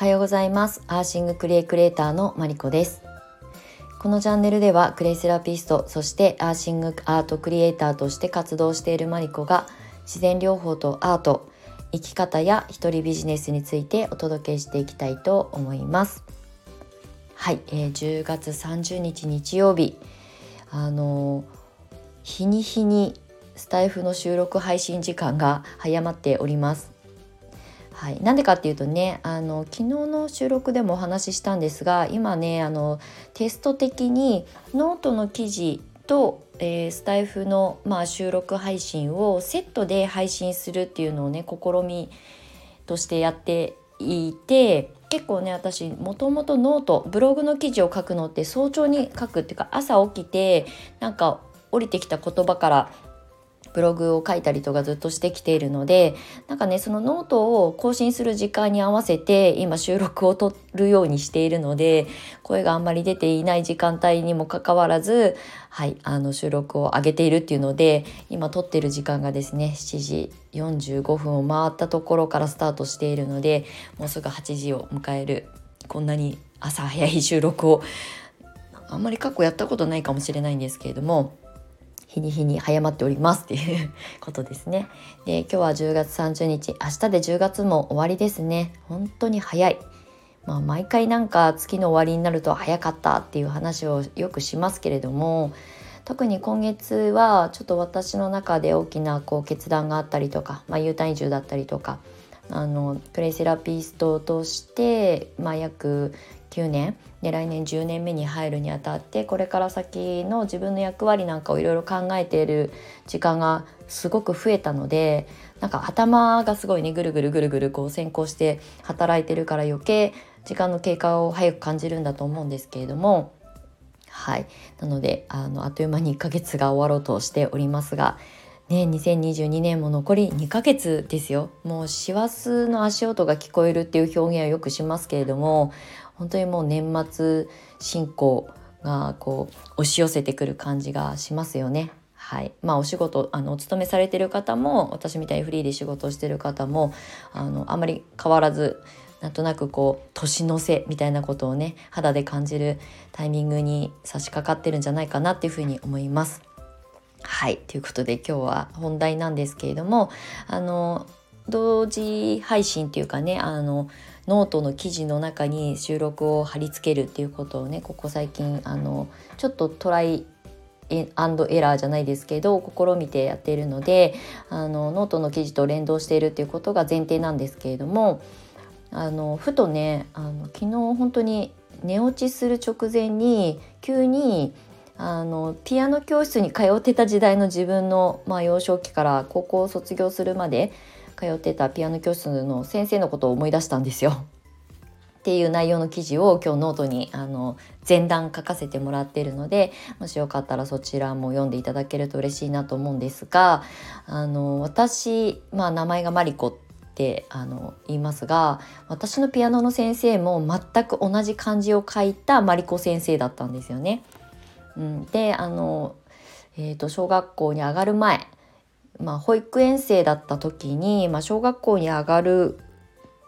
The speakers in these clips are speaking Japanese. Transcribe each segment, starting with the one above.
おはようございます。アーシングクリエイクレーターのマリコです。このチャンネルではクレイセラピストそしてアーシングアートクリエイターとして活動しているマリコが自然療法とアート生き方や一人ビジネスについてお届けしていきたいと思います。はい、えー、10月30日日曜日。あの日に日にスタイフの収録配信時間が早まっております。はい、なんでかっていうとねあの昨日の収録でもお話ししたんですが今ねあのテスト的にノートの記事と、えー、スタイフの、まあ、収録配信をセットで配信するっていうのをね試みとしてやっていて結構ね私もともとノートブログの記事を書くのって早朝に書くっていうか朝起きてなんか降りてきた言葉からブログを書いたりとかずっとしてきているのでなんかねそのノートを更新する時間に合わせて今収録を撮るようにしているので声があんまり出ていない時間帯にもかかわらずはいあの収録を上げているっていうので今撮ってる時間がですね7時45分を回ったところからスタートしているのでもうすぐ8時を迎えるこんなに朝早い収録をあんまり過去やったことないかもしれないんですけれども日に日に早まっておりますっていうことですね。で今日は10月30日明日で10月も終わりですね。本当に早い。まあ、毎回なんか月の終わりになると早かったっていう話をよくしますけれども特に今月はちょっと私の中で大きなこう決断があったりとか、まあ、U ターン移住だったりとかあのプレイセラピストとして、まあ、約9年で来年10年目に入るにあたってこれから先の自分の役割なんかをいろいろ考えている時間がすごく増えたのでなんか頭がすごいねぐるぐるぐるぐるこう先行して働いてるから余計時間の経過を早く感じるんだと思うんですけれどもはい。なのであのあっという間に1ヶ月が終わろうとしておりますがね、2022年も残り2ヶ月ですよ。もう師走の足音が聞こえるっていう表現はよくしますけれども本当にもう年末進行がこう押し寄せてくる感じがしますよね。はい、まあお仕事あのお勤めされてる方も私みたいにフリーで仕事をしてる方もあのあんまり変わらずなんとなくこう年の瀬みたいなことをね肌で感じるタイミングに差し掛かってるんじゃないかなっていうふうに思います。はいということで今日は本題なんですけれどもあの同時配信っていうかねあのノートの記事の中に収録を貼り付けるっていうことをねここ最近あのちょっとトライアンドエラーじゃないですけど試みてやっているのであのノートの記事と連動しているっていうことが前提なんですけれどもあのふとねあの昨日本当に寝落ちする直前に急にあのピアノ教室に通ってた時代の自分の、まあ、幼少期から高校を卒業するまで通ってたピアノ教室の先生のことを思い出したんですよ。っていう内容の記事を今日ノートにあの前段書かせてもらってるのでもしよかったらそちらも読んでいただけると嬉しいなと思うんですがあの私、まあ、名前がマリコってあの言いますが私のピアノの先生も全く同じ漢字を書いたマリコ先生だったんですよね。うん、であの、えーと小学校に上がる前まあ、保育園生だった時に、まあ、小学校に上がる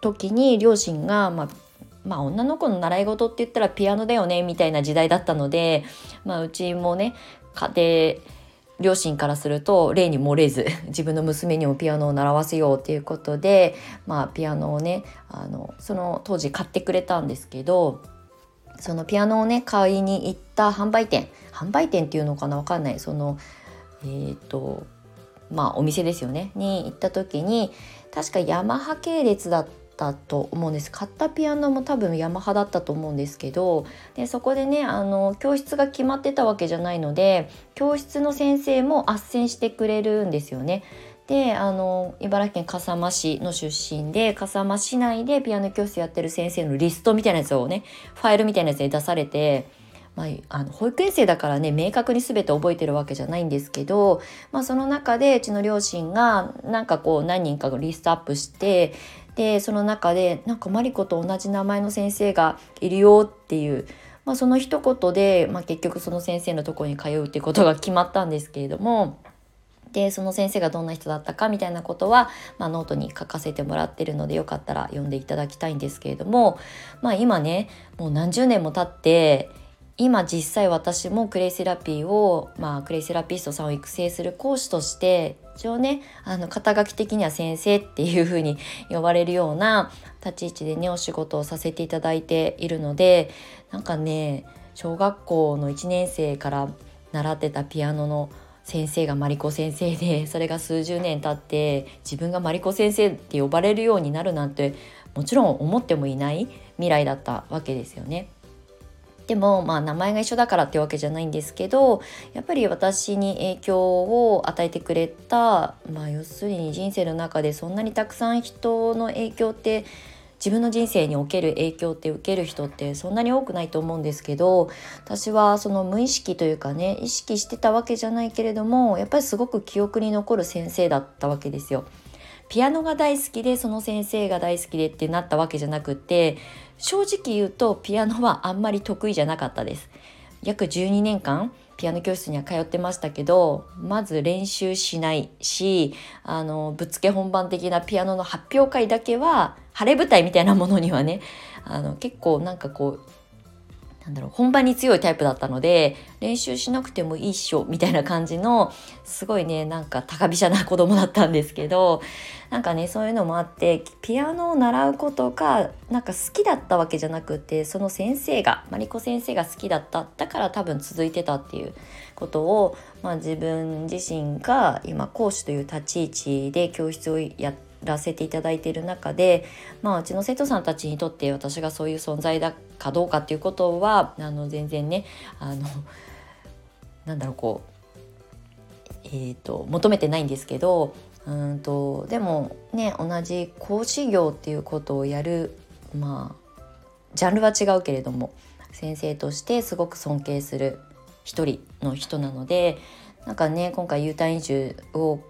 時に両親が、まあ、まあ女の子の習い事って言ったらピアノだよねみたいな時代だったので、まあ、うちもね家庭両親からすると例に漏れず 自分の娘にもピアノを習わせようっていうことで、まあ、ピアノをねあのその当時買ってくれたんですけどそのピアノをね買いに行った販売店。販売店っていうのかな分かんない。そのえっ、ー、とまあ、お店ですよねに行った時に確かヤマハ系列だったと思うんです買ったピアノも多分ヤマハだったと思うんですけどでそこでねあの教室が決まってたわけじゃないので教室の先生も斡旋してくれるんですよね。であの茨城県笠間市の出身で笠間市内でピアノ教室やってる先生のリストみたいなやつをねファイルみたいなやつで出されてまあ、あの保育園生だからね明確に全て覚えてるわけじゃないんですけど、まあ、その中でうちの両親がなんかこう何人かがリストアップしてでその中でなんかマリコと同じ名前の先生がいるよっていう、まあ、その一言で、まあ、結局その先生のとこに通うっていうことが決まったんですけれどもでその先生がどんな人だったかみたいなことは、まあ、ノートに書かせてもらってるのでよかったら読んでいただきたいんですけれども、まあ、今ねもう何十年も経って今実際私もクレイセラピーを、まあ、クレイセラピストさんを育成する講師として一応ねあの肩書き的には先生っていう風に呼ばれるような立ち位置でねお仕事をさせていただいているのでなんかね小学校の1年生から習ってたピアノの先生がマリコ先生でそれが数十年経って自分がマリコ先生って呼ばれるようになるなんてもちろん思ってもいない未来だったわけですよね。でもまあ名前が一緒だからってわけじゃないんですけどやっぱり私に影響を与えてくれた、まあ、要するに人生の中でそんなにたくさん人の影響って自分の人生における影響って受ける人ってそんなに多くないと思うんですけど私はその無意識というかね意識してたわけじゃないけれどもやっぱりすごく記憶に残る先生だったわけですよ。ピアノが大好きでその先生が大好きでってなったわけじゃなくって正直言うとピアノはあんまり得意じゃなかったです。約12年間ピアノ教室には通ってましたけどまず練習しないしあのぶっつけ本番的なピアノの発表会だけは晴れ舞台みたいなものにはねあの結構なんかこうんだろう本番に強いタイプだったので練習しなくてもいいっしょみたいな感じのすごいねなんか高飛車な子供だったんですけどなんかねそういうのもあってピアノを習うことがなんか好きだったわけじゃなくてその先生がマリコ先生が好きだった。だから多分続いてたっていうことを、まあ、自分自身が今講師という立ち位置で教室をやってらせていただいている中で、まあ、うちの生徒さんたちにとって私がそういう存在だかどうかっていうことはあの全然ねあのなんだろうこう、えーと、求めてないんですけどうんとでもね同じ講師業っていうことをやるまあジャンルは違うけれども先生としてすごく尊敬する一人の人なのでなんかね今回 U ターン移住を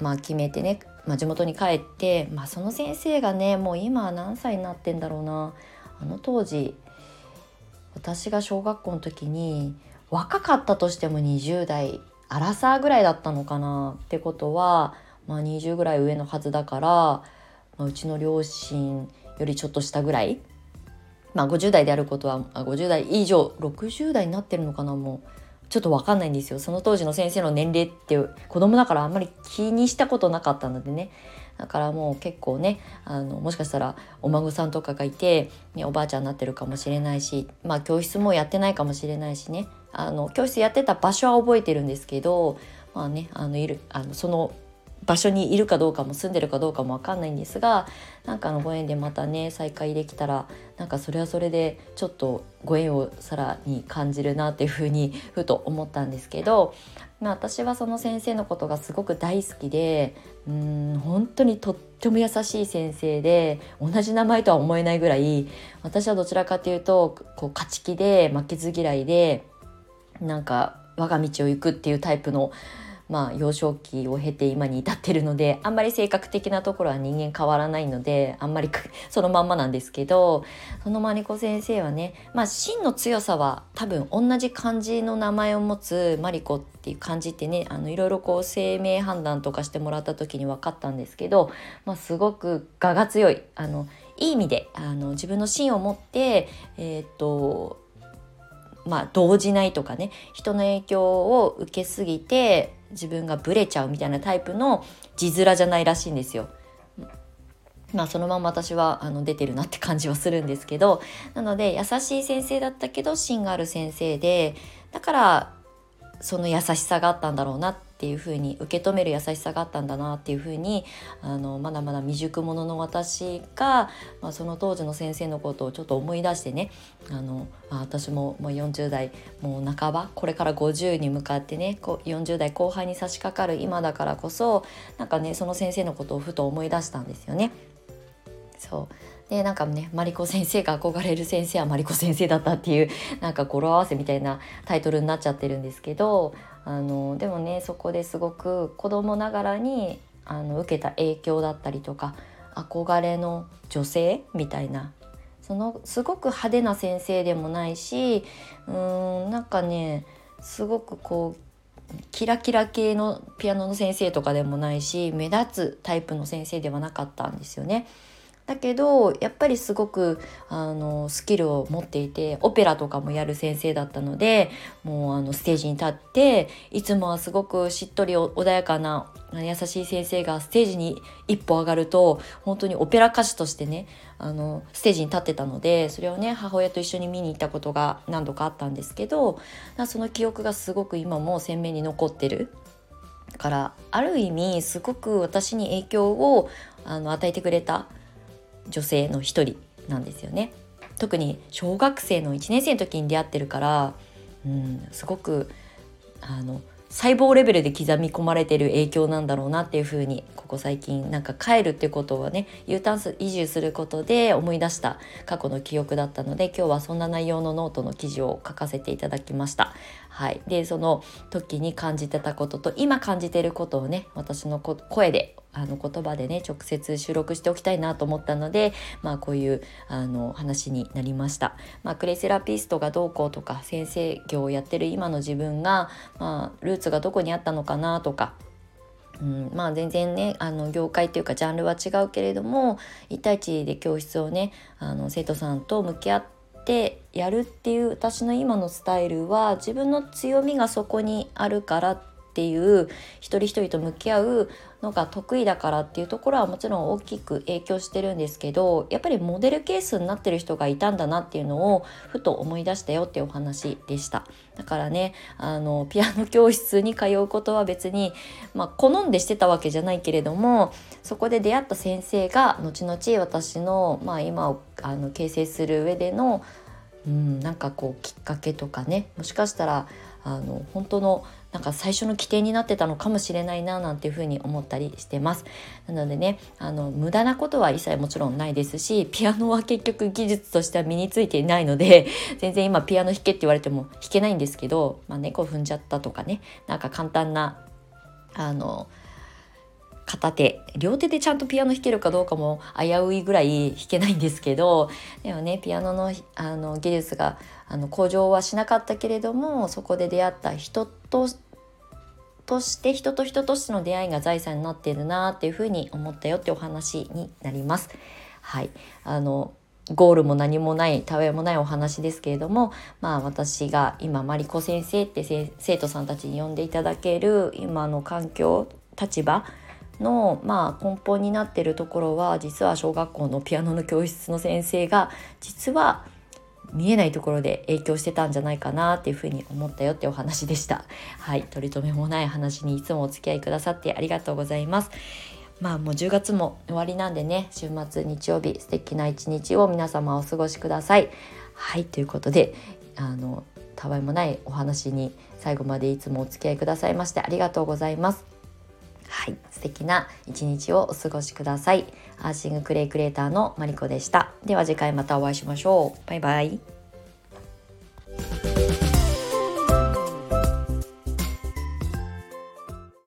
まあ決めてねまあ、地元に帰って、まあ、その先生がねもう今何歳になってんだろうな。あの当時私が小学校の時に若かったとしても20代アラサーぐらいだったのかな。ってことは、まあ、20ぐらい上のはずだから、まあ、うちの両親よりちょっと下ぐらい、まあ、50代であることは50代以上60代になってるのかなもう。ちょっと分かんないんですよ。その当時の先生の年齢って子供だからあんまり気にしたことなかったのでね。だからもう結構ねあのもしかしたらお孫さんとかがいて、ね、おばあちゃんになってるかもしれないしまあ教室もやってないかもしれないしね。あの教室やってた場所は覚えてるんですけどまあねあのいるあのその場所にいるかどうかも住んでるかどうかも分かんないんですがなんかのご縁でまたね再会できたらなんかそれはそれでちょっとご縁をさらに感じるなっていうふうに ふと思ったんですけど、まあ、私はその先生のことがすごく大好きでうん本当にとっても優しい先生で同じ名前とは思えないぐらい私はどちらかというとこう勝ち気で負けず嫌いでなんか我が道を行くっていうタイプのまあ、幼少期を経て今に至ってるのであんまり性格的なところは人間変わらないのであんまり そのまんまなんですけどそのマリコ先生はね、まあ、真の強さは多分同じ漢字の名前を持つマリコっていう漢字ってねあのいろいろこう生命判断とかしてもらった時に分かったんですけど、まあ、すごく我が強いあのいい意味であの自分の芯を持ってえー、っとまあ動じないとかね人の影響を受けすぎて自分がブレちゃうみたいなタイプの字面じゃないらしいんですよ。まあそのまま私はあの出てるなって感じはするんですけどなので優しい先生だったけど芯がある先生でだからその優しさがあったんだろうなってっていうふうに受け止める優しさがあったんだなっていうふうにあのまだまだ未熟者の私が、まあ、その当時の先生のことをちょっと思い出してねあの、私ももう40代もう半ばこれから50に向かってねこう40代後半に差し掛かる今だからこそなんかねその先生のことをふと思い出したんですよね。そうでなんかねマリコ先生が憧れる先生はマリコ先生だったっていうなんか語呂合わせみたいなタイトルになっちゃってるんですけどあのでもねそこですごく子供ながらにあの受けた影響だったりとか憧れの女性みたいなそのすごく派手な先生でもないしうーんなんかねすごくこうキラキラ系のピアノの先生とかでもないし目立つタイプの先生ではなかったんですよね。だけどやっぱりすごくあのスキルを持っていてオペラとかもやる先生だったのでもうあのステージに立っていつもはすごくしっとり穏やかな優しい先生がステージに一歩上がると本当にオペラ歌手としてねあのステージに立ってたのでそれをね母親と一緒に見に行ったことが何度かあったんですけどその記憶がすごく今も鮮明に残ってる。からある意味すごく私に影響をあの与えてくれた女性の一人なんですよね。特に小学生の1年生の時に出会ってるから、うん、すごくあの細胞レベルで刻み込まれてる影響なんだろうなっていうふうにここ最近なんか帰るってことをね U ターン移住することで思い出した過去の記憶だったので今日はそんな内容のノートの記事を書かせていただきました。はい、でその時に感じてたことと今感じてることをね私の声であの言葉でね直接収録しておきたいなと思ったので、まあ、こういうあの話になりました。まあ、クレイセラピストがどうこうとか先生業をやってる今の自分が、まあ、ルーツがどこにあったのかなとかうん、まあ全然ねあの業界っていうかジャンルは違うけれども1対1で教室をねあの生徒さんと向き合ってやるっていう私の今のスタイルは自分の強みがそこにあるからっていう一人一人と向き合うのが得意だからっていうところはもちろん大きく影響してるんですけどやっぱりモデルケースになってる人がいたんだなっていうのをふと思い出したよっていうお話でした。だからねあのピアノ教室に通うことは別に、まあ、好んでしてたわけじゃないけれどもそこで出会った先生が後々私の、まあ、今あの形成する上でのうん、なんかこうきっかけとかね。もしかしたらあの本当のなんか最初の起点になってたのかもしれないななんていうふうに思ったりしてます。なのでねあの無駄なことは一切もちろんないですしピアノは結局技術としては身についていないので 全然今ピアノ弾けって言われても弾けないんですけど、まあ、猫踏んじゃったとかねなんか簡単なあの片手両手でちゃんとピアノ弾けるかどうかも危ういぐらい弾けないんですけどでもねピアノのあの技術があの向上はしなかったけれどもそこで出会った人ととして人と人としての出会いが財産になっているなっていうふうに思ったよってお話になります。はいあのゴールも何もないたわもないお話ですけれどもまあ私が今マリコ先生って生徒さんたちに呼んでいただける今の環境立場の、まあ、根本になってるところは実は小学校のピアノの教室の先生が実は見えないところで影響してたんじゃないかなっていうふうに思ったよってお話でした。はい、取り留めもない話にいつもお付き合いくださってありがとうございます。まあもう10月も終わりなんでね、週末日曜日素敵な一日を皆様お過ごしください。はい、ということで、あの、たわいもないお話に最後までいつもお付き合いくださいましてありがとうございます。はい、素敵な一日をお過ごしください。アーシングクレイクレーターのマリコでした。では次回またお会いしましょう。バイバイ。